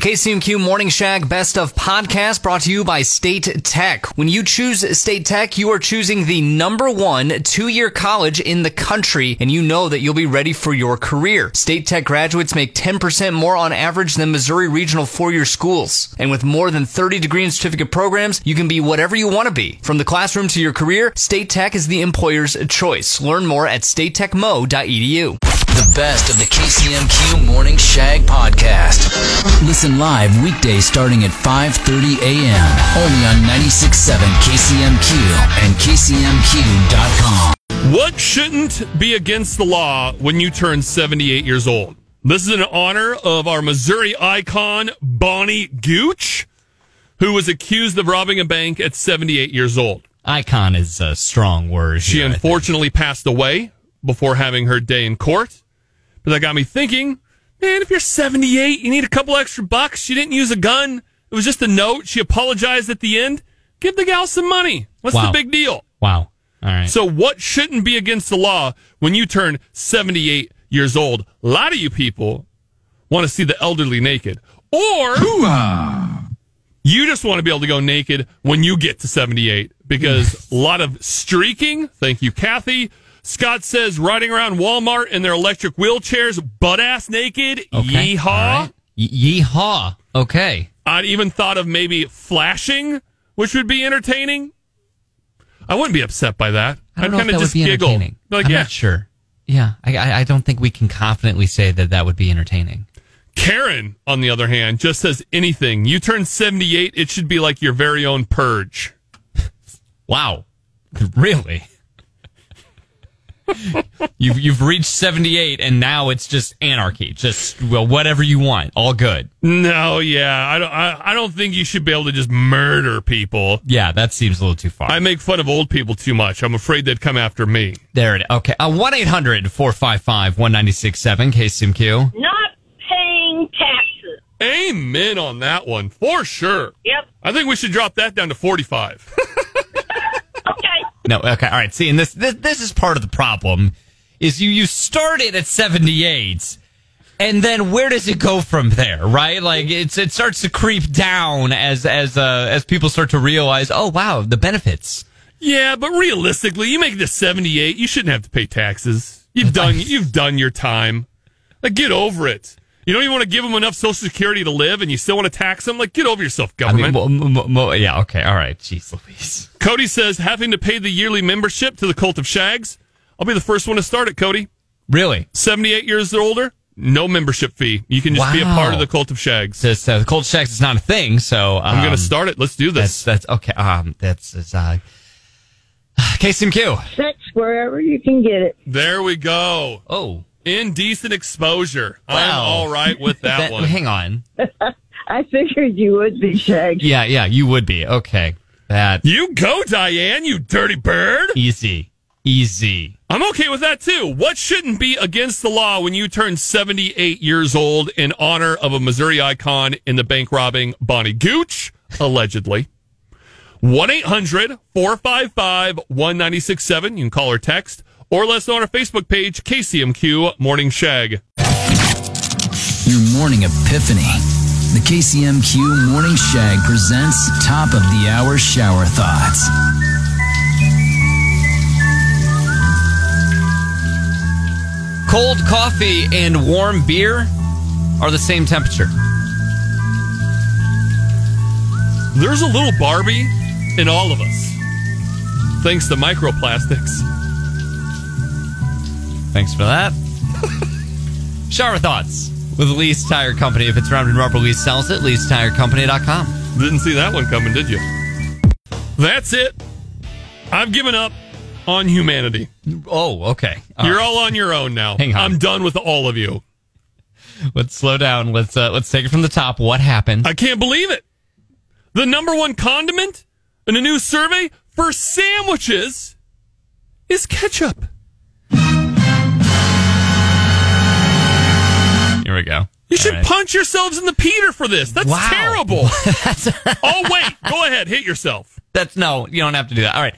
KCMQ Morning Shag Best of Podcast brought to you by State Tech. When you choose State Tech, you are choosing the number one two-year college in the country, and you know that you'll be ready for your career. State Tech graduates make 10% more on average than Missouri regional four-year schools. And with more than 30 degree and certificate programs, you can be whatever you want to be. From the classroom to your career, State Tech is the employer's choice. Learn more at statetechmo.edu. The best of the KCMQ Morning Shag podcast. Listen live weekdays starting at 5:30 a.m. only on 96.7 KCMQ and KCMQ.com. What shouldn't be against the law when you turn 78 years old? This is in honor of our Missouri icon, Bonnie Gooch, who was accused of robbing a bank at 78 years old. Icon is a strong word. She here, unfortunately passed away before having her day in court. But that got me thinking, man, if you're 78, you need a couple extra bucks. She didn't use a gun. It was just a note. She apologized at the end. Give the gal some money. What's Wow. the big deal? Wow. All right. So, what shouldn't be against the law when you turn 78 years old? A lot of you people want to see the elderly naked. Or you just want to be able to go naked when you get to 78 because a lot of streaking. Thank you, Kathy. Scott says riding around Walmart in their electric wheelchairs, butt ass naked. okay. Yeehaw. Right. Ye- Yeehaw. Okay. I'd even thought of maybe flashing, which would be entertaining. I wouldn't be upset by that. I'd kind of just giggle. Like, I'm yeah, not sure. Yeah, I, I, I don't think we can confidently say that that would be entertaining. Karen, on the other hand, just says anything. You turn 78, it should be like your very own purge. Wow. Really? You've you've reached 78 and now it's just anarchy. Just well whatever you want. All good. No, yeah, I don't. I, I don't think you should be able to just murder people. Yeah, that seems a little too far. I make fun of old people too much. I'm afraid they'd come after me. there it Okay. Uh 1-800-455-1967 KCMQ. not paying taxes. Amen on that one for sure. Yep. I think we should drop that down to 45. No, okay, all right. See, and this this this is part of the problem is you you start it at 78 and then where does it go from there, right? Like it's it starts to creep down as as uh as people start to realize, "Oh, wow, the benefits." yeah, but realistically, you make it to 78, you shouldn't have to pay taxes. You've done you've done your time. Like get over it. You don't even want to give them enough Social Security to live, and you still want to tax them. Like get over yourself, I mean, government. mo- mo- mo- yeah, okay. All right. Jeez Louise. Cody says having to pay the yearly membership to the Cult of Shags. I'll be the first one to start it, Cody. Really? 78 years or older, no membership fee. You can just be a part of the Cult of Shags. This uh, the of Shags is not a thing, so um, I'm going to start it. Let's do this. that's okay. Um that's is uh KCMQ. Sex wherever you can get it. There we go. Oh. Indecent exposure. I'm all right with that, one. Hang on. I figured you would be Shag. Yeah, yeah, you would be. Okay. That You go, Diane, you dirty bird. easy. Easy. I'm okay with that too. What shouldn't be against the law when you turn 78 years old in honor of a Missouri icon in the bank robbing Bonnie Gooch, allegedly? 1 800 455 1967. You can call or text, or let us know on our Facebook page, KCMQ Morning Shag. Your morning epiphany. The KCMQ Morning Shag presents Top of the Hour Shower Thoughts. Cold coffee and warm beer are the same temperature. There's a little Barbie in all of us, thanks to microplastics. Thanks for that. Shower thoughts with Lee's Tire Company. If it's round and rubber, Lee's sells it. Lee'sTireCompany.com. Didn't see that one coming, did you? That's it. I've given up on humanity. Oh, okay. You're all on your own now. Hang on. I'm done with all of you. Let's slow down. Let's uh, let's take it from the top. What happened? I can't believe it. The number one condiment in a new survey for sandwiches is ketchup. Here we go. You should right. punch yourselves in the Peter for this. That's Wow. terrible. oh, wait. Go ahead. Hit yourself. That's no, you don't have to do that. All right.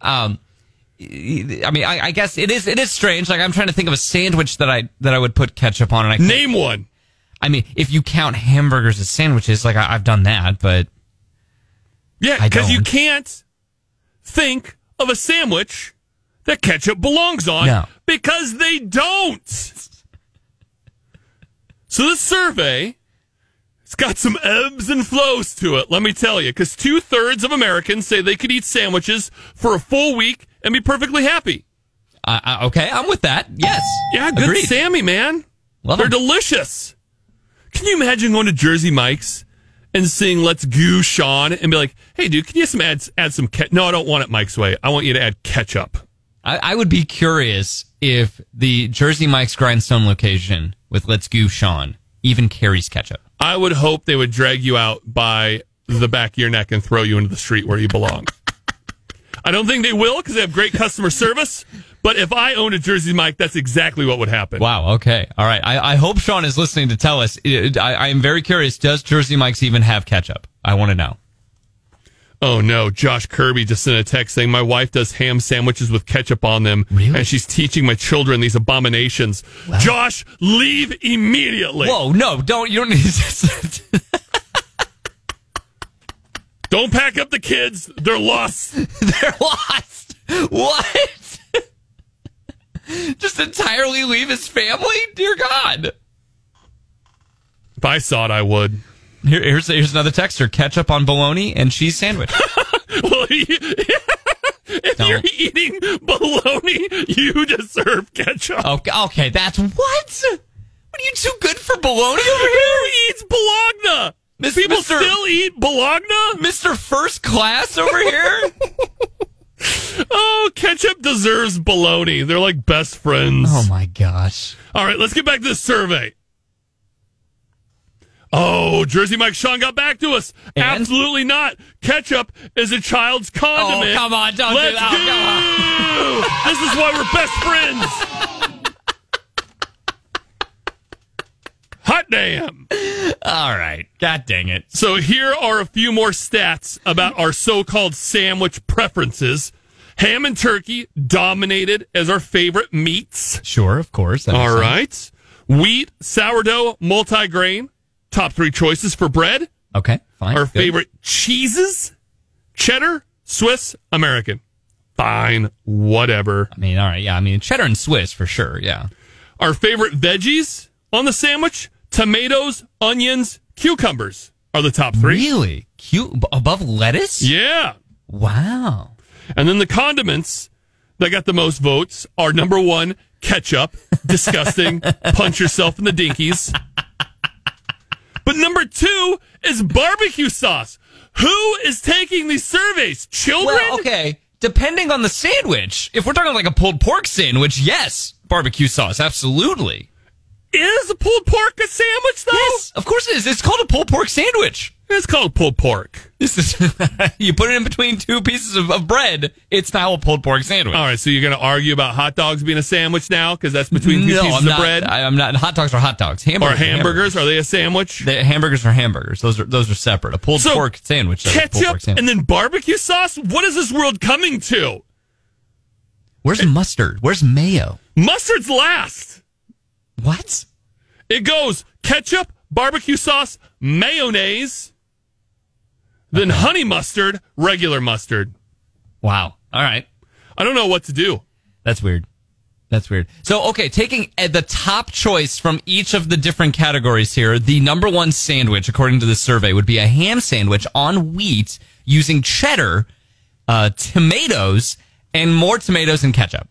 Um, I mean, I, I guess it is it is strange. Like I'm trying to think of a sandwich that I that I would put ketchup on, and I can't- Name one. I mean, if you count hamburgers as sandwiches, like I, I've done that, but Yeah, because you can't think of a sandwich that ketchup belongs on No. because they don't. So this survey, it's got some ebbs and flows to it, let me tell you, because two thirds of Americans say they could eat sandwiches for a full week and be perfectly happy. I, I, okay, I'm with that. Yes. Yeah, good Agreed. Sammy, man. Love They're 'em. delicious. Can you imagine going to Jersey Mike's and seeing "Let's Goo" Sean and be like, "Hey, dude, can you some add add some ketchup? No, I don't want it Mike's way. I want you to add ketchup." I, I would be curious if the Jersey Mike's Grindstone location with Let's Go Sean even carries ketchup. I would hope they would drag you out by the back of your neck and throw you into the street where you belong. I don't think they will because they have great customer service. But if I owned a Jersey Mike, that's exactly what would happen. Wow. Okay. All right. I, I hope Sean is listening to tell us. I, I am very curious. Does Jersey Mike's even have ketchup? I want to know. Oh no, Josh Kirby just sent a text saying my wife does ham sandwiches with ketchup on them Really? and she's teaching my children these abominations. Josh, leave immediately. Whoa. No. Don't. You don't need to. Don't pack up the kids. They're lost. They're lost. What? Just entirely leave his family? Dear God. if I saw it, I would. Here, here's here's another texter. Ketchup on bologna and cheese sandwich. Well, if Don't. you're eating bologna, you deserve ketchup. Oh, okay, okay, that's what? What are you too good for bologna over Who here? eats bologna? Miss- People Mr. still eat bologna? Mr. First Class over here? Oh, ketchup deserves bologna. They're like best friends. oh my gosh. All right, let's get back to the survey. Oh, Jersey Mike Sean got back to us. And? Absolutely not. Ketchup is a child's condiment. Oh, come on, don't Let's that. Oh, go. this is why we're best friends. Hot damn. All right. God dang it. So here are a few more stats about our so-called sandwich preferences. Ham and turkey dominated as our favorite meats. Sure, of course. All right. sense. Wheat, sourdough, multigrain. Top three choices for bread. Okay, fine. Our good. favorite cheeses cheddar, Swiss, American. Fine, whatever. I mean, all right. Yeah, I mean, cheddar and Swiss for sure. Yeah. Our favorite veggies on the sandwich tomatoes, onions, cucumbers are the top three. Really? Cute above lettuce? Yeah. Wow. And then the condiments that got the most votes are number one, ketchup. Disgusting. Punch yourself in the dinkies. But number two is barbecue sauce. Who is taking these surveys? Children? Well, okay. Depending on the sandwich, if we're talking like a pulled pork sandwich, yes, barbecue sauce, absolutely. Is a pulled pork a sandwich, though? Yes, of course it is. It's called a pulled pork sandwich. It's called pulled pork. This is you put it in between two pieces of, of bread. It's now a pulled pork sandwich. All right, so you're going to argue about hot dogs being a sandwich now because that's between two no, pieces I'm of not. bread? I, am not. Hot dogs are hot dogs. or Hamburgers. are hamburgers? Are they a sandwich? Hamburgers are hamburgers. Those are those are separate. A pulled So, pork sandwich. is a pulled pork Ketchup sandwich. and then barbecue sauce? What is this world coming to? Where's mustard? Where's mayo? Mustard's last. What? It goes ketchup, barbecue sauce, mayonnaise, then honey mustard, regular mustard. Wow. All right. I don't know what to do. That's weird. That's weird. So, okay, taking uh, the top choice from each of the different categories here, the number one sandwich, according to the survey, would be a ham sandwich on wheat using cheddar, uh, tomatoes, and more tomatoes and ketchup.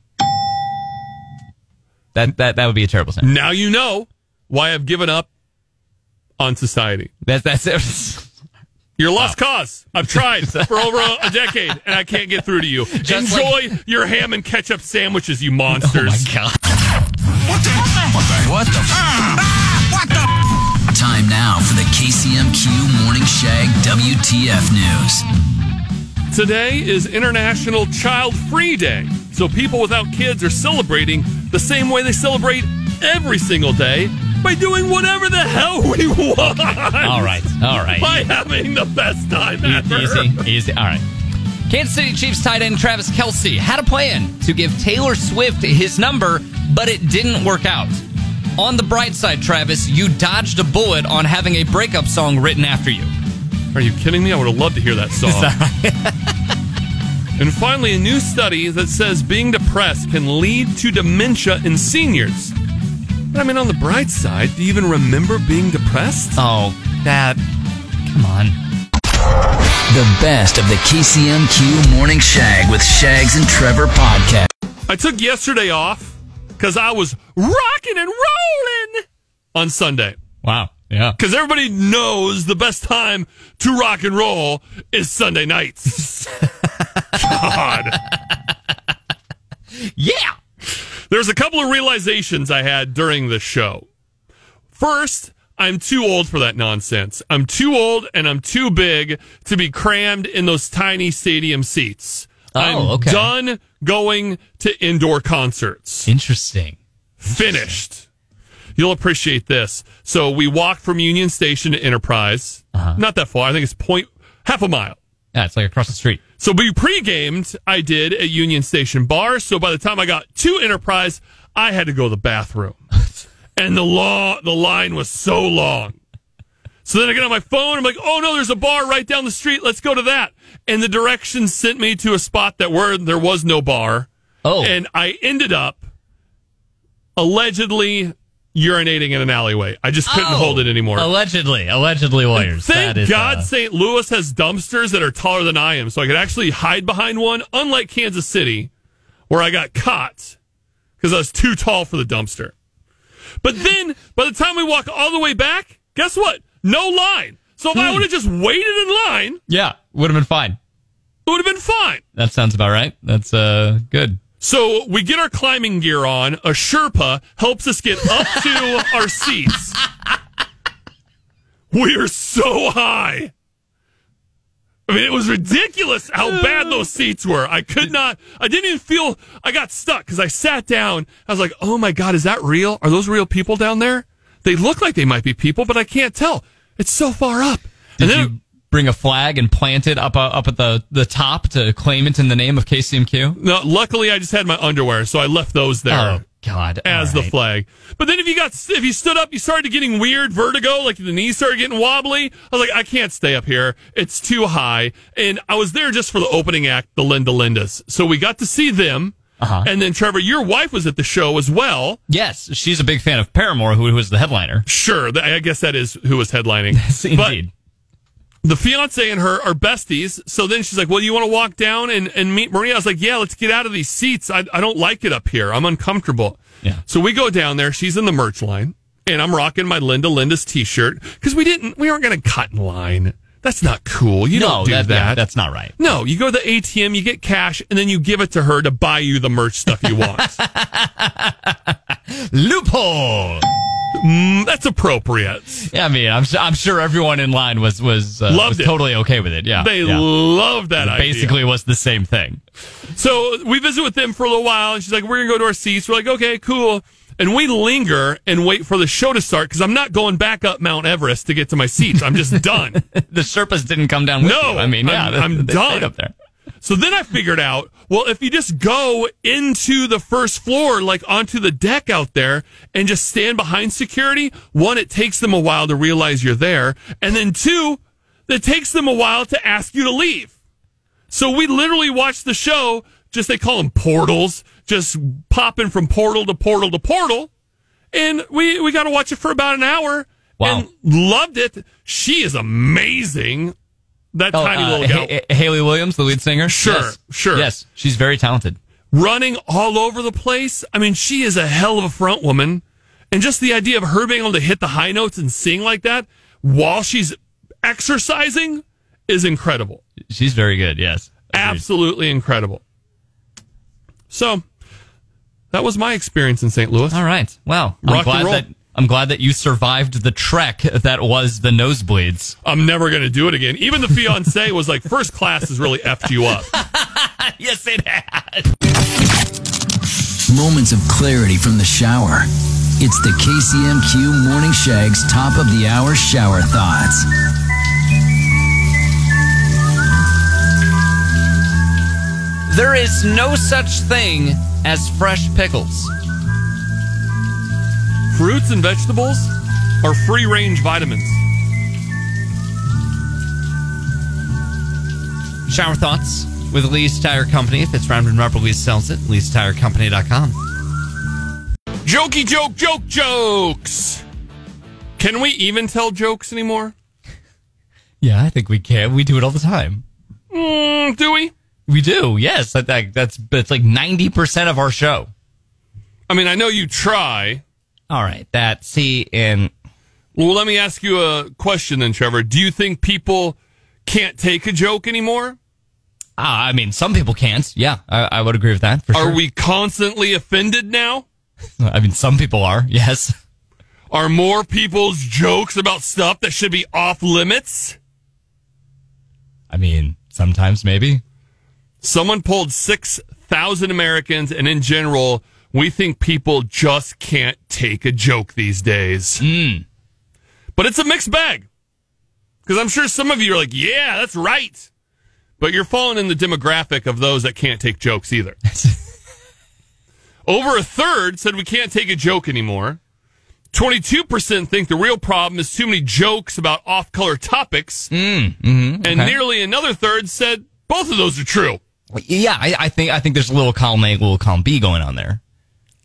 That, that, that would be a terrible sandwich. Now you know why I've given up on society. That's, that's it. You're a lost cause. I've tried for over a, a decade and I can't get through to you. Just Enjoy your ham and ketchup sandwiches, you oh, monsters. God. What the? What the? What the? what the? Time now for the KCMQ Morning Shag WTF News. Today is International Child Free Day. So people without kids are celebrating the same way they celebrate every single day by doing whatever the hell we want. All right. All right. By having the best time ever. Easy, easy. All right. Kansas City Chiefs tight end Travis Kelce had a plan to give Taylor Swift his number, but it didn't work out. On the bright side, Travis, you dodged a bullet on having a breakup song written after you. Are you kidding me? I would have loved to hear that song. and finally, a new study that says being depressed can lead to dementia in seniors. But I mean, on the bright side, do you even remember being depressed? Oh, that. Come on. The best of the KCMQ Morning Shag with Shags and Trevor podcast. I took yesterday off because I was rocking and rolling on Sunday. Wow. Yeah. Because everybody knows the best time to rock and roll is Sunday nights. God. Yeah. There's a couple of realizations I had during the show. First, I'm too old for that nonsense. I'm too old and I'm too big to be crammed in those tiny stadium seats. Oh, I'm okay. done going to indoor concerts. Interesting. Finished. You'll appreciate this. So we walked from Union Station to Enterprise. Uh-huh. Not that far. I think it's point half a mile. Yeah, it's like across the street. So we pre-gamed. I did at Union Station Bar. So by the time I got to Enterprise, I had to go to the bathroom, and the law the line was so long. So then I get on my phone. I'm like, oh no, there's a bar right down the street. Let's go to that. And the directions sent me to a spot that where there was no bar. Oh. And I ended up allegedly urinating in an alleyway. I just couldn't Oh. hold it anymore. Allegedly. Allegedly lawyers. Thank that is, God uh, St. Louis has dumpsters that are taller than I am, so I could actually hide behind one, unlike Kansas City, where I got caught because I was too tall for the dumpster. But then, by the time we walk all the way back, guess what? No line. So if I Hmm. would have just waited in line, yeah, would have been fine. it would have been fine. That sounds about right. That's uh good. So we get our climbing gear on. A Sherpa helps us get up to our seats. We are so high. I mean, it was ridiculous how bad those seats were. I could not, I didn't even feel, I got stuck because I sat down. I was like, oh my God, is that real? Are those real people down there? They look like they might be people, but I can't tell. It's so far up. Did and then you bring a flag and plant it up uh, up at the, the top to claim it in the name of KCMQ? no, luckily I just had my underwear, so I left those there. Oh God! as All the flag. But then if you got if you stood up, you started getting weird vertigo, like the knees started getting wobbly. I was like, I can't stay up here; it's too high. And I was there just for the opening act, the Linda Lindas. So we got to see them. Uh-huh. And then Trevor, your wife was at the show as well. Yes, she's a big fan of Paramore, who was the headliner. Sure, I guess that is who was headlining. Yes, But indeed. The fiance and her are besties. So then she's like, Well, you want to walk down and, and meet Maria? I was like, Yeah, let's get out of these seats. I, I don't like it up here. I'm uncomfortable. Yeah. So we go down there. She's in the merch line, and I'm rocking my Linda Lindas t shirt because we didn't, we aren't going to cut in line. That's not cool. You no, don't do that, that. yeah, that's not right. no, you go to the ATM, you get cash, and then you give it to her to buy you the merch stuff you want. Loophole. Mm, That's appropriate. Yeah, I mean, I'm su- I'm sure everyone in line was was, uh, Loved was totally okay with it. Yeah, They yeah. love that It idea. basically was the same thing. So we visit with them for a little while, and she's like, "We're gonna go to our seats." We're like, "Okay, cool." And we linger and wait for the show to start because I'm not going back up Mount Everest to get to my seats. I'm just done. The Sherpas didn't come down with No, you. I mean, yeah, I'm- I'm done. up there. So then I figured out, well, if you just go into the first floor, like onto the deck out there and just stand behind security, one, it takes them a while to realize you're there. And then two, it takes them a while to ask you to leave. So we literally watched the show, just they call them portals, just popping from portal to portal to portal. And we, we got to watch it for about an hour Wow. and loved it. She is amazing. That Oh, tiny uh, little gal. Ha- Ha- Hayley Williams, the lead singer. Sure, Yes. sure. Yes, she's very talented. running all over the place. I mean, she is a hell of a front woman. And just the idea of her being able to hit the high notes and sing like that while she's exercising is incredible. She's very good. Yes, Agreed. Absolutely incredible. So that was my experience in St. Louis. All right. Well, I'm glad that I'm glad that you survived the trek that was the nosebleeds. I'm never going to do it again. Even the fiance was like, first class has really effed you up. yes, it has. Moments of clarity from the shower. It's the KCMQ Morning Shag's top of the hour shower thoughts. There is no such thing as fresh pickles. fruits and vegetables are free range vitamins. Shower thoughts with Lee's Tire Company. If it's round and rubber, Lee sells it. Lee'sTireCompany.com. Jokey joke joke jokes. Can we even tell jokes anymore? Yeah, I think we can. We do it all the time. Mm, do we? We do. Yes, that, that that's it's like ninety percent of our show. I mean, I know you try. All right, that see and Well, let me ask you a question then, Trevor. Do you think people can't take a joke anymore? ah, I mean, some people can't. Yeah, I, I would agree with that. For Are sure. we constantly offended now? I mean, some people are. Yes. Are more people's jokes about stuff that should be off limits? I mean, sometimes maybe. Someone pulled 6,000 Americans, and in general, we think people just can't take a joke these days. Hmm. But it's a mixed bag. Because I'm sure some of you are like, yeah, that's right. But you're falling in the demographic of those that can't take jokes either. Over a third said we can't take a joke anymore. 22% think the real problem is too many jokes about off color topics. Hmm. Mm-hmm. And nearly another third said both of those are true. Yeah, I, I think I think there's a little column A, little column B going on there.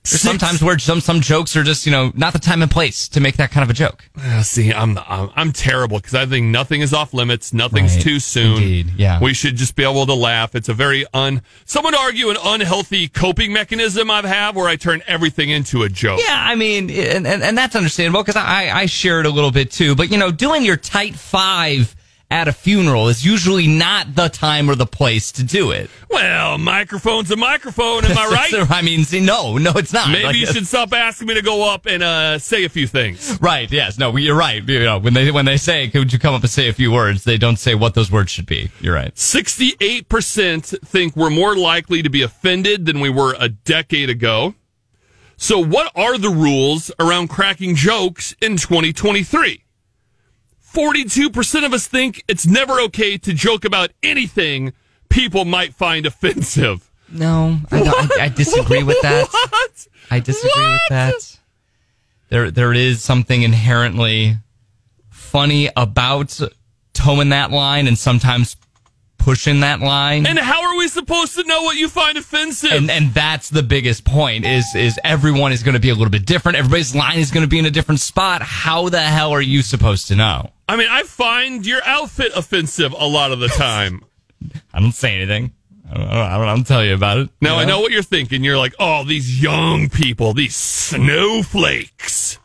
There's sometimes where some some jokes are just you know not the time and place to make that kind of a joke. Uh, see, I'm I'm, I'm terrible because I think nothing is off limits. Nothing's Right. too soon. Indeed, yeah. we should just be able to laugh. It's a very un. Some would argue an unhealthy coping mechanism I have where I turn everything into a joke. Yeah, I mean, and and, and that's understandable because I I share it a little bit too. But you know, doing your tight five at a funeral is usually not the time or the place to do it. Well, microphone's a microphone. Am I right? I mean, see, no, no, it's not. Maybe Like, you should stop asking me to go up and uh, say a few things. Right. Yes. No. You're right. You know, when they when they say, "Could you come up and say a few words?" They don't say what those words should be. You're right. 68% think we're more likely to be offended than we were a decade ago. So, what are the rules around cracking jokes in 2023? 42% of us think it's never okay to joke about anything people might find offensive. No, I, don't, I, I disagree with that. What? I disagree with that. There, there is something inherently funny about toeing that line and sometimes pushing that line. And how are we supposed to know what you find offensive? and and that's the biggest point is is everyone is going to be a little bit different. Everybody's line is going to be in a different spot. How the hell are you supposed to know? I mean, I find your outfit offensive a lot of the time. I don't say anything. I don't, I don't, I don't tell you about it. Now you I know what you're thinking. You're like, oh, these young people, these snowflakes.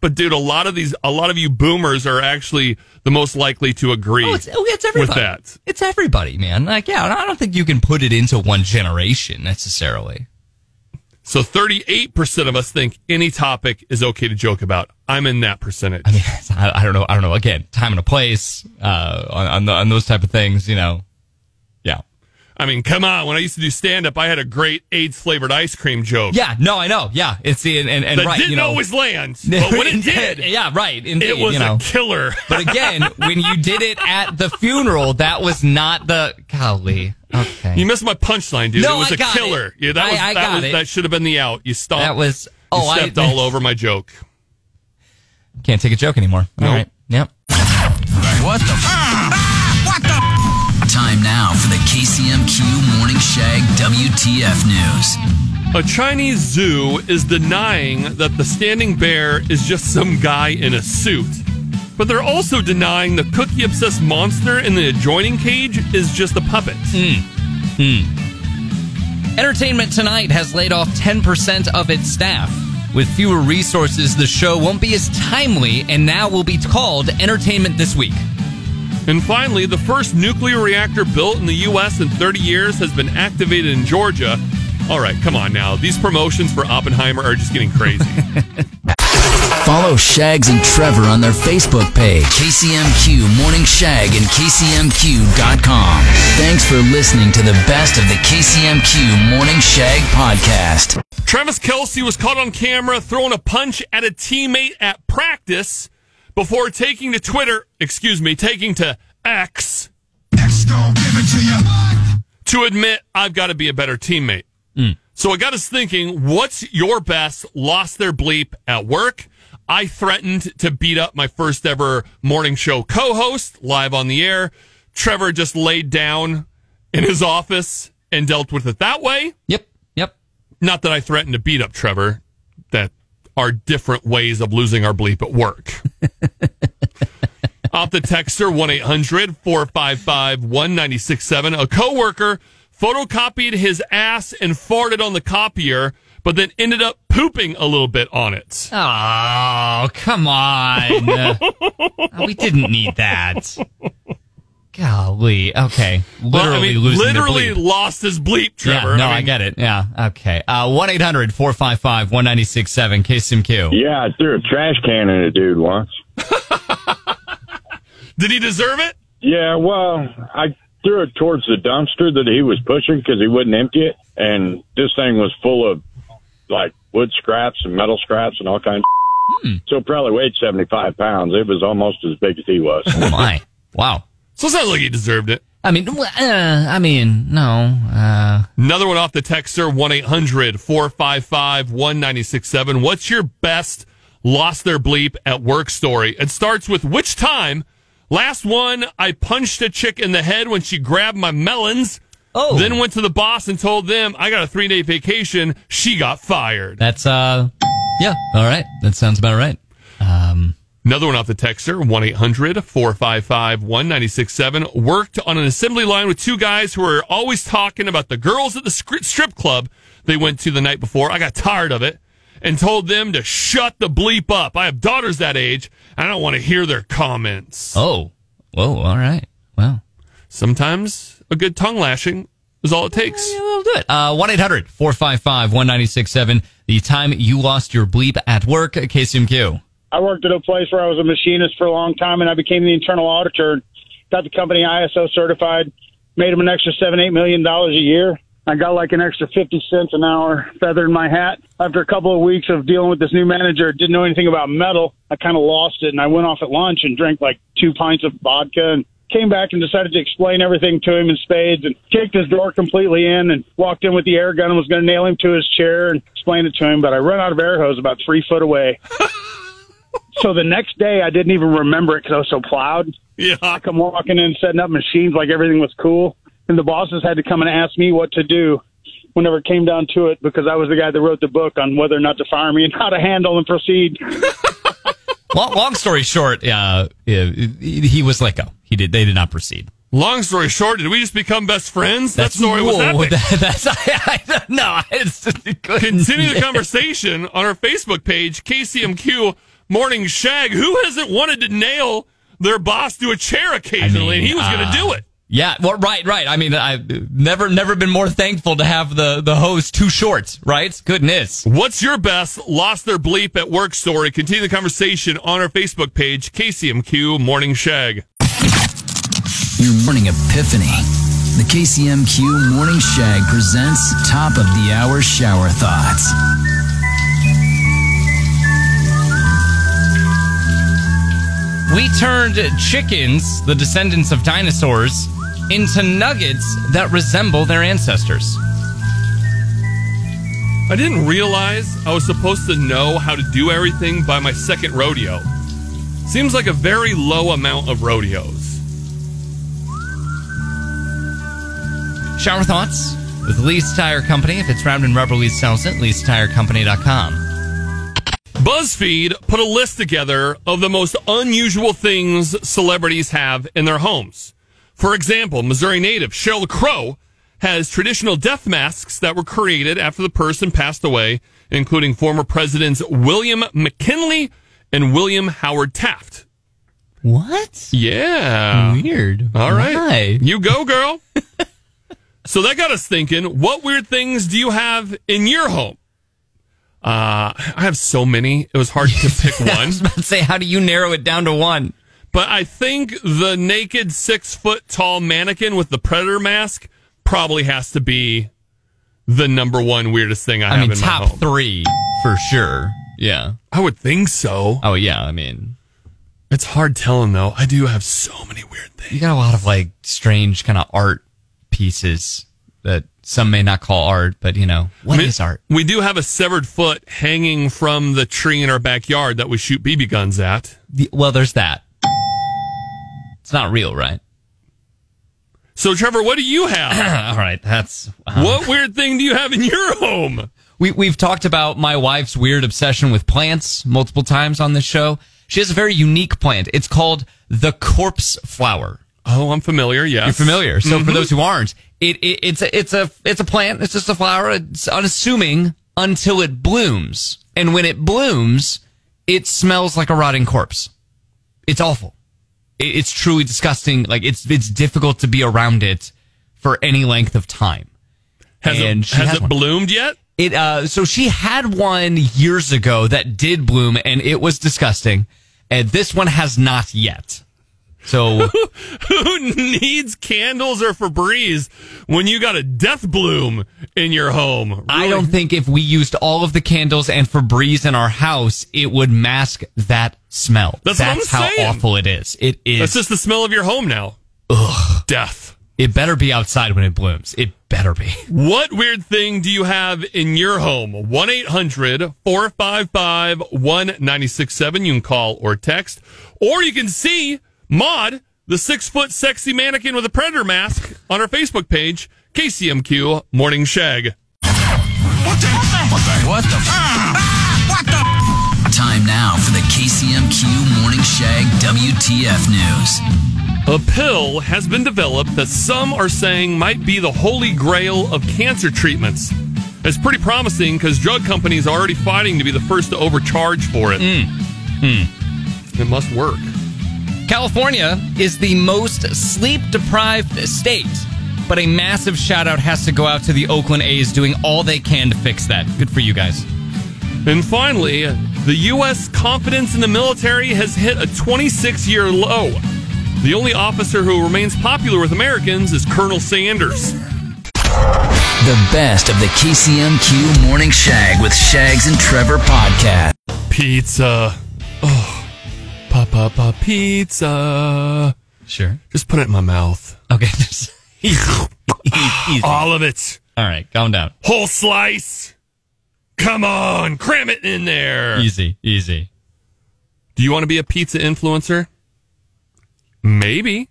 But dude, a lot of these, a lot of you boomers are actually the most likely to agree. Oh, it's, oh, it's everybody. With that. It's everybody, man. Like, yeah, I don't think you can put it into one generation necessarily. So 38% of us think any topic is okay to joke about. I'm in that percentage. I mean, I, I don't know. I don't know. Again, time and a place uh, on on, the, on those type of things. You know, I mean, come on. When I used to do stand up, I had a great AIDS flavored ice cream joke yeah. No, I know. Yeah, it's the and and, and that right. didn't you know, always land. But when it did, yeah, right. Indeed, it was you know. a killer. But again, when you did it at the funeral, that was not the golly. Okay, you missed my punchline, dude. No, it was a a got killer. it. Yeah, that I- was I that was it. that should have been the out. You stopped. that was. Oh, you Oh, I stepped all over my joke. can't take a joke anymore. All Nope. right. Yep. What the? what the? Time now for the KCMQ Morning Shag WTF News. A Chinese zoo is denying that the standing bear is just some guy in a suit. But they're also denying the cookie obsessed monster in the adjoining cage is just a puppet. Hmm. Hmm. Entertainment Tonight has laid off 10% of its staff. With fewer resources, the show won't be as timely and now will be called Entertainment This Week. And finally, the first nuclear reactor built in the U.S. in 30 years has been activated in Georgia. All right, come on now. These promotions for Oppenheimer are just getting crazy. Follow Shags and Trevor on their Facebook page, KCMQ Morning Shag and KCMQ.com. Thanks for listening to the best of the KCMQ Morning Shag podcast. Travis Kelce was caught on camera throwing a punch at a teammate at practice before taking to Twitter, excuse me, taking to X to admit I've got to be a better teammate. Hmm. So it got us thinking, what's your best lost their bleep at work? I threatened to beat up my first ever morning show co-host live on the air. Trevor just laid down in his office and dealt with it that way. Yep. Yep. Not that I threatened to beat up Trevor. Are different ways of losing our bleep at work. Off the texter 1 800 455 1967. A coworker photocopied his ass and farted on the copier, but then ended up pooping a little bit on it. Oh, come on. Uh, we didn't need that. Golly. Okay. Literally Well, I mean, losing literally their bleep. lost his bleep, Trevor. Yeah, no, I, mean, get it. Yeah. Okay. Uh, 1 800 455 1967 KCMQ. Yeah, I threw a trash can at a dude once. Did he deserve it? Yeah, well, I threw it towards the dumpster that he was pushing because he wouldn't empty it, and this thing was full of like wood scraps and metal scraps and all kinds. Of So it probably weighed seventy five pounds. It was almost as big as he was. Oh, my. Wow. So it sounds like he deserved it. I mean, uh, I mean, no. Uh, Another one off the texter 1 800 455 1967. What's your best lost their bleep at work story? It starts with which time? Last one, I punched a chick in the head when she grabbed my melons. Oh. Then went to the boss and told them I got a three day vacation. She got fired. that's, uh, yeah. All right. That sounds about right. Another one off the texter 1 800 455 1967. Worked on an assembly line with two guys who were always talking about the girls at the strip club they went to the night before. I got tired of it and told them to shut the bleep up. I have daughters that age. I don't want to hear their comments. oh. Whoa. All right. Well, Sometimes a good tongue lashing is all it takes. yeah, we'll do it. Uh, 1 800 455 1967. The time you lost your bleep at work, KCMQ. I worked at a place where I was a machinist for a long time, and I became the internal auditor. Got the company ISO certified, made them an extra seven, eight million dollars a year. I got like an extra fifty cents an hour feather in my hat. After a couple of weeks of dealing with this new manager, didn't know anything about metal. I kind of lost it, and I went off at lunch and drank like two pints of vodka and came back and decided to explain everything to him in spades and kicked his door completely in and walked in with the air gun and was going to nail him to his chair and explain it to him. But I run out of air hose about three foot away. So the next day, I didn't even remember it because I was so plowed. Yeah. I come walking in, setting up machines like everything was cool, and the bosses had to come and ask me what to do whenever it came down to it because I was the guy that wrote the book on whether or not to fire me and how to handle and proceed. Long, long story short, uh, he was let go. He did. They did not proceed. Long story short, did we just become best friends? that That's story was whoa, epic. that- that's I, I, no. I just couldn't- Continue the conversation on our Facebook page, KCMQ Morning Shag. Who hasn't wanted to nail their boss to a chair occasionally? I mean, and he was going uh, to do it. Yeah, well, right, right. I mean, I've never, never been more thankful to have the the host too short. Right? Goodness. What's your best lost their bleep at work story? Continue the conversation on our Facebook page, KCMQ Morning Shag. Your morning epiphany. The KCMQ Morning Shag presents top of the hour shower thoughts. We turned chickens, the descendants of dinosaurs, into nuggets that resemble their ancestors. I didn't realize I was supposed to know how to do everything by my second rodeo. Seems like a very low amount of rodeos. Shower thoughts with Lee's Tire Company. If it's round and rubber, Lee sells it. Lee'sTireCompany.com. BuzzFeed put a list together of the most unusual things celebrities have in their homes. For example, Missouri native Sheryl Crow has traditional death masks that were created after the person passed away, including former presidents William McKinley and William Howard Taft. What? Yeah. Weird. All right. Why? You go, girl. so that got us thinking what weird things do you have in your home? Uh, I have so many. It was hard to pick I one. was about to say, how do you narrow it down to one? But I think the naked six foot tall mannequin with the predator mask probably has to be the number one weirdest thing I, I have mean, in my home. top three for sure. Yeah. I would think so. Oh yeah. I mean, It's hard telling though. I do have so many weird things. you got a lot of like strange kind of art pieces that some may not call art, but you know, what is I mean, art? We do have a severed foot hanging from the tree in our backyard that we shoot BB guns at. The- well, there's that. It's not real, right? So, Trevor, what do you have? All right, that's uh, what weird thing do you have in your home? We we've talked about my wife's weird obsession with plants multiple times on this show. She has a very unique plant. It's called the corpse flower. Oh, I'm familiar. Yes, You're familiar. So for those who aren't, it, it it's a it's a it's a plant. It's just a flower. It's unassuming until it blooms, and when it blooms, it smells like a rotting corpse. It's awful. It, it's truly disgusting. Like it's it's difficult to be around it for any length of time. Has And it, has it bloomed yet? It uh so she had one years ago that did bloom and it was disgusting. And this one has not yet. So Who needs candles or Febreze when you got a death bloom in your home? I don't think if we used all of the candles and Febreze in our house, it would mask that smell. That's what I'm how saying. awful it is. It is. That's just the smell of your home now. Ugh. Death. it better be outside when it blooms. It better be. What weird thing do you have in your home? 1 800 455 1967. You can call or text. Or you can see Maud, the six foot sexy mannequin with a predator mask, on our Facebook page, KCMQ Morning Shag. What the? F- What the? Time now for the KCMQ Morning Shag WTF News. A pill has been developed that some are saying might be the holy grail of cancer treatments. It's pretty promising because drug companies are already fighting to be the first to overcharge for it. Mm. Hmm. It must work. California is the most sleep deprived state, but a massive shout out has to go out to the Oakland A's doing all they can to fix that. Good for you guys. And finally, the U.S. confidence in the military has hit a 26 year low. The only officer who remains popular with Americans is Colonel Sanders. The best of the KCMQ Morning Shag with Shags and Trevor podcast. Pizza. Oh, pa pa pizza. Sure. Just put it in my mouth. Okay. easy. Easy. All of it. All right, calm down. Whole slice. Come on, cram it in there. Easy, easy. Do you want to be a pizza influencer? Maybe.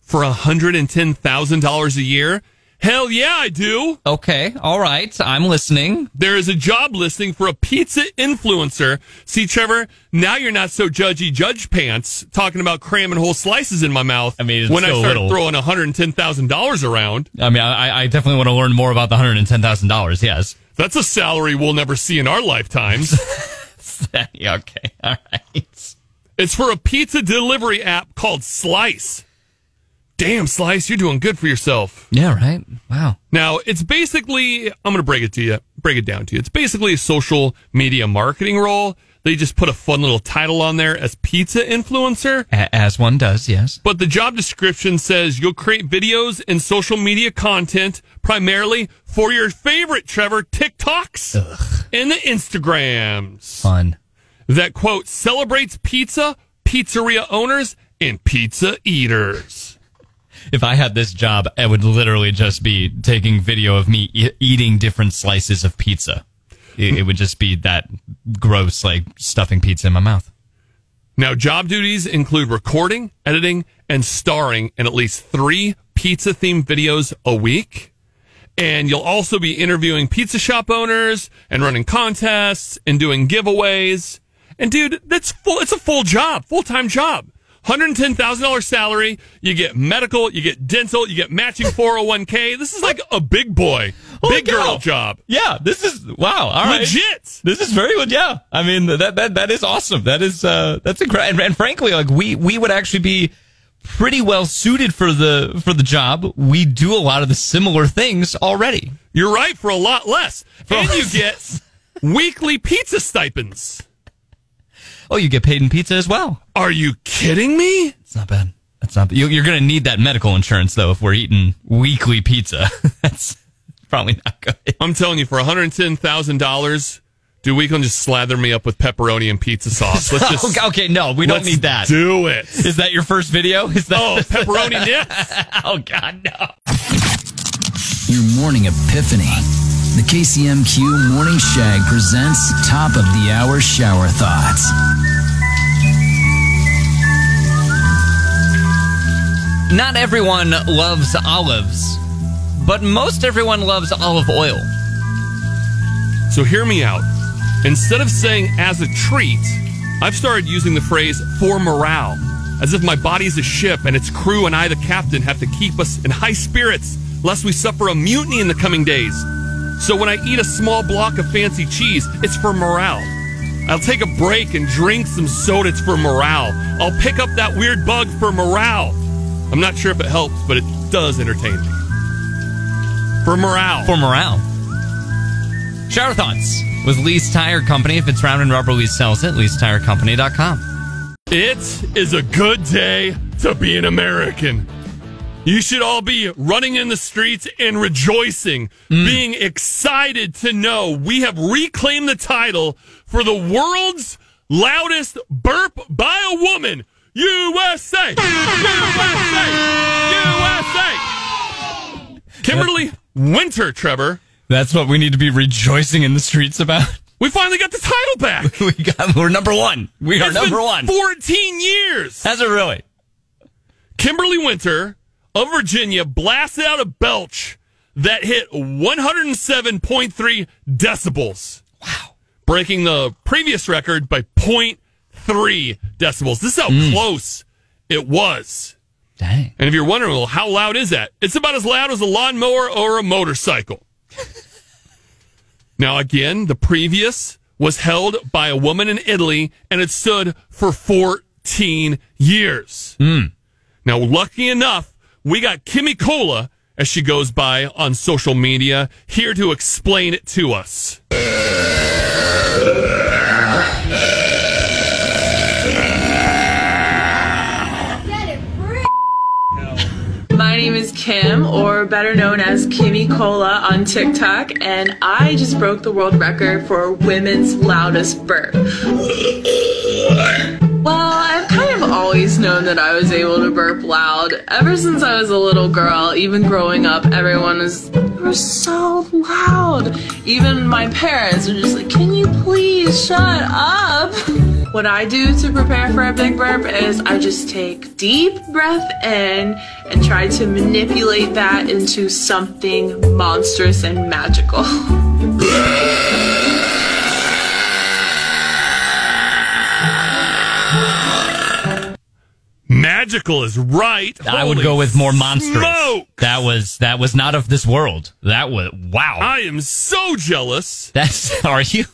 For $110,000 a year? Hell yeah, I do. Okay, all right. I'm listening. There is a job listing for a pizza influencer. See, Trevor, now you're not so judgy judge pants talking about cramming whole slices in my mouth. I mean, when I start little. throwing $110,000 around, I mean, I, I definitely want to learn more about the hundred and ten thousand dollars. Yes. that's a salary we'll never see in our lifetimes. Okay. All right. it's for a pizza delivery app called Slice. Damn, Slice, you're doing good for yourself. Yeah. Right. Wow. Now, it's basically, I'm going to break it to you, break it down to you. It's basically a social media marketing role. They just put a fun little title on there as pizza influencer. As one does. Yes. But the job description says you'll create videos and social media content primarily for your favorite, Trevor, TikToks and the Instagrams Fun. that quote celebrates pizza, pizzeria owners, and pizza eaters. If I had this job, I would literally just be taking video of me e- eating different slices of pizza. It, it would just be that gross, like stuffing pizza in my mouth. Now, job duties include recording, editing, and starring in at least three pizza themed videos a week. And you'll also be interviewing pizza shop owners and running contests and doing giveaways. And dude, that's full, it's a full job, full time job. $110,000 salary. You get medical, you get dental, you get matching 401k. This is like a big boy, Holy big girl job. Yeah, this is wow. All right. Legit. This is very good. Yeah, I mean that that that is awesome. That is uh that's incredible. And, and frankly, like we we would actually be pretty well suited for the for the job. We do a lot of the similar things already. You're right for a lot less. and you get weekly pizza stipends. Oh, you get paid in pizza as well. Are you kidding me? It's not bad. That's not. You, you're going to need that medical insurance though if we're eating weekly pizza. that's probably not good. I'm telling you, for $110,000, dude, we can just slather me up with pepperoni and pizza sauce. Let's just okay, okay, no, we don't need that. Do it. Is that your first video? Is that Oh, pepperoni nips. oh God, no. your morning epiphany. The KCMQ Morning Shag presents Top of the Hour Shower Thoughts. Not everyone loves olives, but most everyone loves olive oil. So hear me out. Instead of saying as a treat, I've started using the phrase for morale, as if my body's a ship and its crew and I, the captain, have to keep us in high spirits lest we suffer a mutiny in the coming days. So when I eat a small block of fancy cheese, it's for morale. I'll take a break and drink some soda, it's for morale. I'll pick up that weird bug for morale. I'm not sure if it helps, but it does entertain me. For morale. For morale. Shower thoughts with Lee's Tire Company. If it's round and rubber, Lee sells it. Lee'sTireCompany.com. It is a good day to be an American. You should all be running in the streets and rejoicing, mm. being excited to know we have reclaimed the title for the world's loudest burp by a woman. USA! USA! USA! Kimberly Winter, Trevor. That's what we need to be rejoicing in the streets about. We finally got the title back. we got, we're number one. We are It's number been one. 14 years. Has it really? Kimberly Winter of Virginia blasted out a belch that hit 107.3 decibels. Wow. Breaking the previous record by 0.3 decibels. This is how mm. close it was. Dang. And if you're wondering, well, how loud is that? It's about as loud as a lawnmower or a motorcycle. now, again, the previous was held by a woman in Italy and it stood for 14 years. Mm. Now, lucky enough, we got Kimmy Cola, as she goes by on social media, here to explain it to us. My name is Kim, or better known as Kimmy Cola on TikTok, and I just broke the world record for women's loudest burp. Well, I've kind of always known that I was able to burp loud. Ever since I was a little girl, even growing up, everyone was were so loud. Even my parents were just like, "Can you please shut up?" What I do to prepare for a big burp is I just take deep breath in and try to manipulate that into something monstrous and magical. Magical is right. I would go with more monstrous. smoke! That was that was not of this world. That was wow. I am so jealous. That's are you?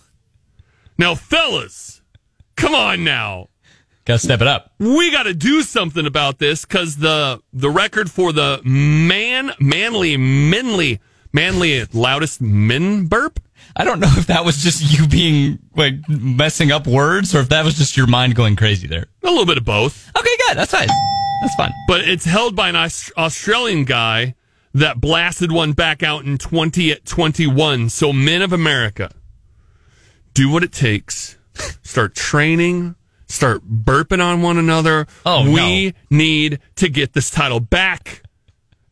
Now, fellas, come on now. Gotta step it up. we got to do something about this because the the record for the man manly manly manly loudest men burp I don't know if that was just you being like messing up words or if that was just your mind going crazy there. a little bit of both Okay, good. That's fine. That's fine. but it's held by an Aus- australian guy that blasted one back out in 2021 so men of america do what it takes start training start burping on one another Oh, we no. need to get this title back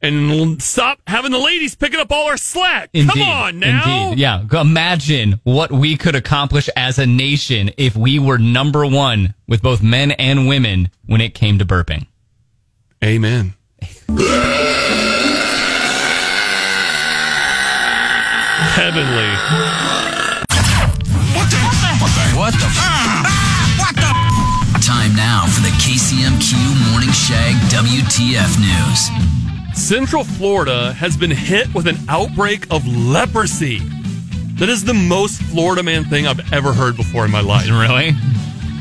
and stop having the ladies picking up all our slack. Indeed. Come on now. Indeed. Yeah. Imagine what we could accomplish as a nation if we were number one with both men and women when it came to burping. Amen. Heavenly. What the? Time now for the KCMQ Morning Shag WTF News. Central Florida has been hit with an outbreak of leprosy. That is the most Florida man thing I've ever heard before in my life. Really?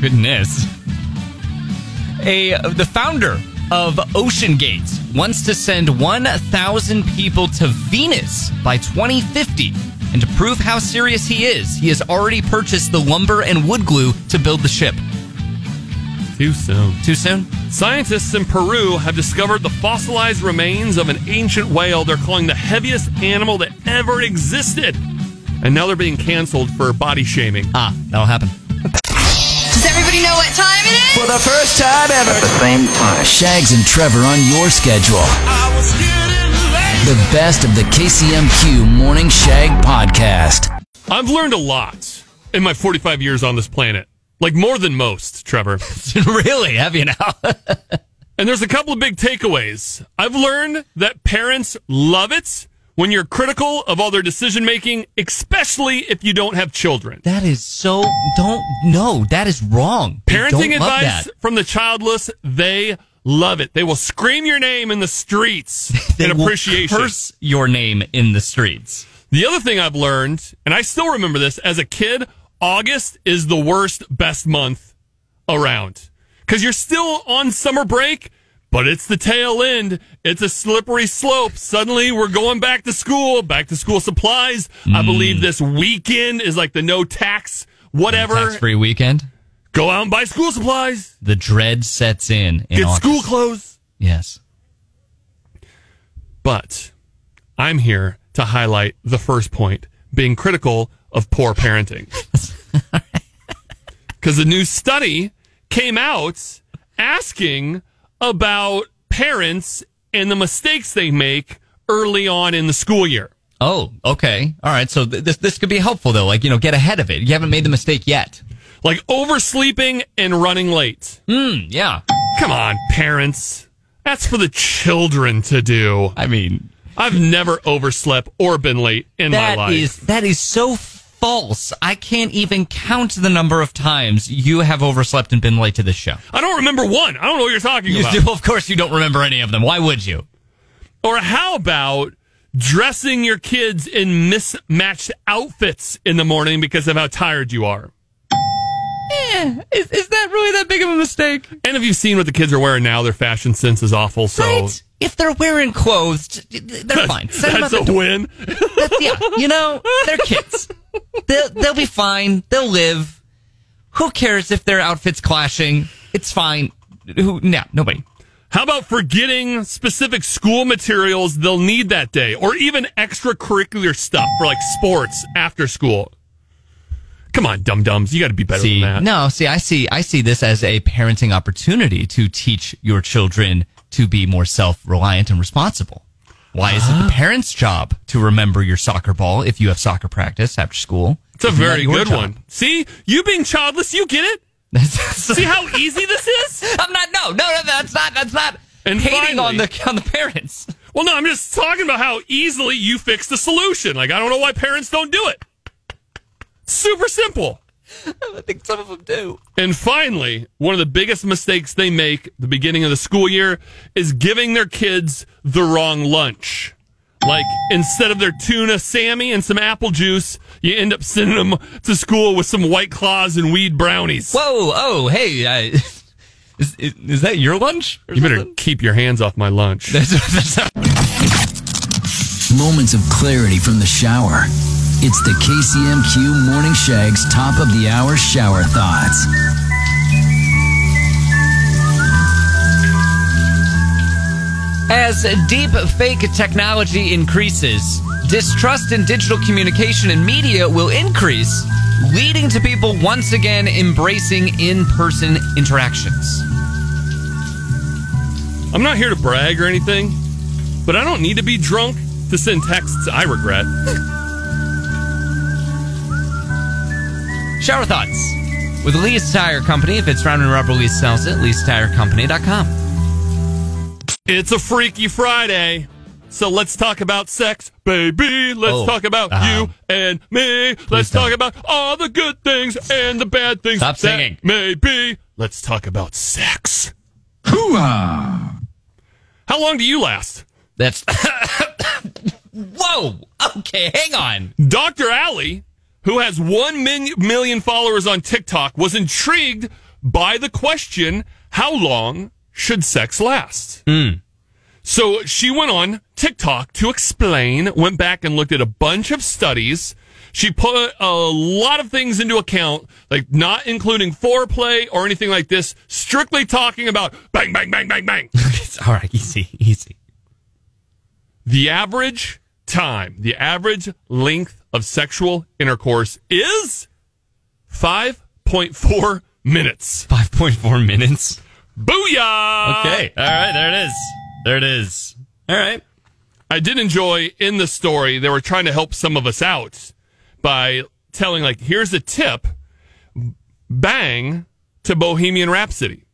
Goodness. A the founder of OceanGate wants to send 1,000 people to Venus by 2050. And to prove how serious he is, he has already purchased the lumber and wood glue to build the ship. Too soon. Too soon? Scientists in Peru have discovered the fossilized remains of an ancient whale they're calling the heaviest animal that ever existed. And now they're being canceled for body shaming. Ah, that'll happen. Does everybody know what time it is? For the first time ever. At the same time. Shags and Trevor on your schedule. The best of the KCMQ Morning Shag podcast. I've learned a lot in my 45 years on this planet. Like more than most, Trevor. really? Have you now? And there's a couple of big takeaways. I've learned that parents love it when you're critical of all their decision making, especially if you don't have children. that is so. Don't. No, that is wrong. Parenting advice from the childless, they love it. They will scream your name in the streets They in will appreciation. curse your name in the streets. The other thing I've learned, and I still remember this as a kid, August is the worst, best month around. Because you're still on summer break, but it's the tail end. It's a slippery slope. Suddenly we're going back to school, back to school supplies. I Mm. believe this weekend is like the no tax, whatever. Tax free weekend. Go out and buy school supplies. The dread sets in. in Get August. school clothes. Yes. But I'm here to highlight the first point being critical of poor parenting. Because a new study came out asking about parents and the mistakes they make early on in the school year. Oh, okay. All right. So th- this this could be helpful though. Like you know, get ahead of it. You haven't made the mistake yet. Like oversleeping and running late. Hmm. Yeah. Come on, parents. That's for the children to do. I mean, I've never overslept or been late in my life. is that is so false. I can't even count the number of times you have overslept and been late to this show. I don't remember one. I don't know what you're talking You about. do, of course, you don't remember any of them. Why would you? Or how about dressing your kids in mismatched outfits in the morning because of how tired you are? Eh, is, is that really that big of a mistake? And have you've seen what the kids are wearing now? Their fashion sense is awful. So Right? If they're wearing clothes, they're fine. Send that's a door. win. That's, yeah, you know, they're kids. They'll, they'll be fine. They'll live. Who cares if their outfits clashing? It's fine. Who? No, nobody. How about forgetting specific school materials they'll need that day, or even extracurricular stuff for like sports after school? Come on, dum dums, you got to be better See, than that. no, see, I see, I see this as a parenting opportunity to teach your children to be more self-reliant and responsible. Why is it the parents' job to remember your soccer ball if you have soccer practice after school? It's a very good job? one. See, you being childless, you get it. See how easy this is? I'm not. No, no, no. That's not. That's not. And hating on the on the parents. Well, no, I'm just talking about how easily you fix the solution. Like, I don't know why parents don't do it. Super simple. I think some of them do. And finally, one of the biggest mistakes they make the beginning of the school year is giving their kids the wrong lunch. Like instead of their tuna Sammy and some apple juice, you end up sending them to school with some white claws and weed brownies. Whoa! Oh, hey. I, is, is is that your lunch? or You better keep your hands off my lunch. That's- that's- Moments of clarity from the shower. It's the KCMQ Morning Shag's top of the hour shower thoughts. As deep fake technology increases, distrust in digital communication and media will increase, leading to people once again embracing in-person interactions. I'm not here to brag or anything, but I don't need to be drunk to send texts I regret. Shower thoughts with Lee's Tire Company. If it's round and rubber, Lee sells it. Lee'sTireCompany.com. It's a Freaky Friday. So let's talk about sex, baby. Let's Oh, talk about uh-huh. you and me. Let's talk about all the good things and the bad things. Stop that singing. May be. Let's talk about sex. How long do you last? That's. Whoa! Okay, hang on. Dr. Allie, who has million followers on TikTok, was intrigued by the question how long should sex last? Hmm. So she went on TikTok to explain, went back and looked at a bunch of studies. She put a lot of things into account, like not including foreplay or anything like this, strictly talking about bang, bang, bang, bang, bang. All right, easy, easy. the average time, the average length of sexual intercourse is 5.4 minutes. 5.4 minutes. Booyah! Okay, all right, there it is. There it is. All right. I did enjoy in the story, they were trying to help some of us out by telling, like, here's a tip bang to Bohemian Rhapsody.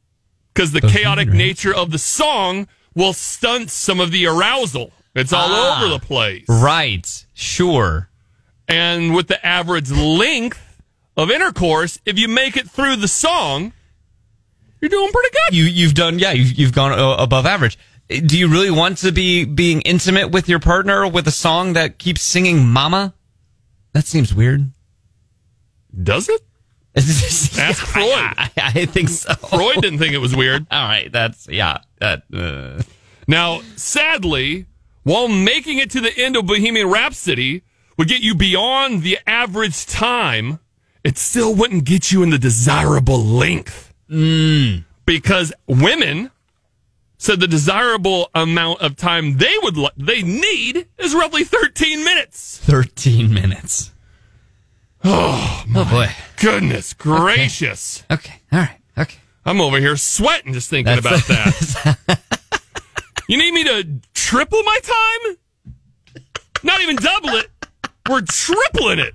Because the chaotic nature of the song will stunt some of the arousal. It's all Ah. over the place. Right. Sure. And with the average length of intercourse, if you make it through the song, you're doing pretty good. You you've done yeah you've you've gone uh, above average. Do you really want to be being intimate with your partner with a song that keeps singing "Mama"? That seems weird. Does it? Ask Freud. I, I think so. Freud didn't think it was weird. All right, that's yeah. That uh, Now, sadly, while making it to the end of Bohemian Rhapsody would get you beyond the average time, it still wouldn't get you in the desirable length. Mm. Because women said the desirable amount of time they would they need is roughly 13 minutes. thirteen minutes. Oh, Oh boy. goodness gracious. Okay. All right. Okay. I'm over here sweating just thinking That's- about that. you need me to triple my time? Not even double it. We're tripling it.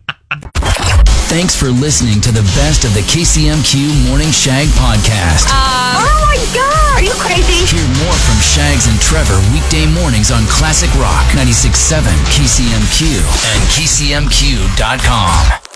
Thanks for listening to the best of the KCMQ Morning Shag podcast. oh my god! Are you crazy? Hear more from Shags and Trevor weekday mornings on Classic Rock 96.7 KCMQ and KCMQ.com.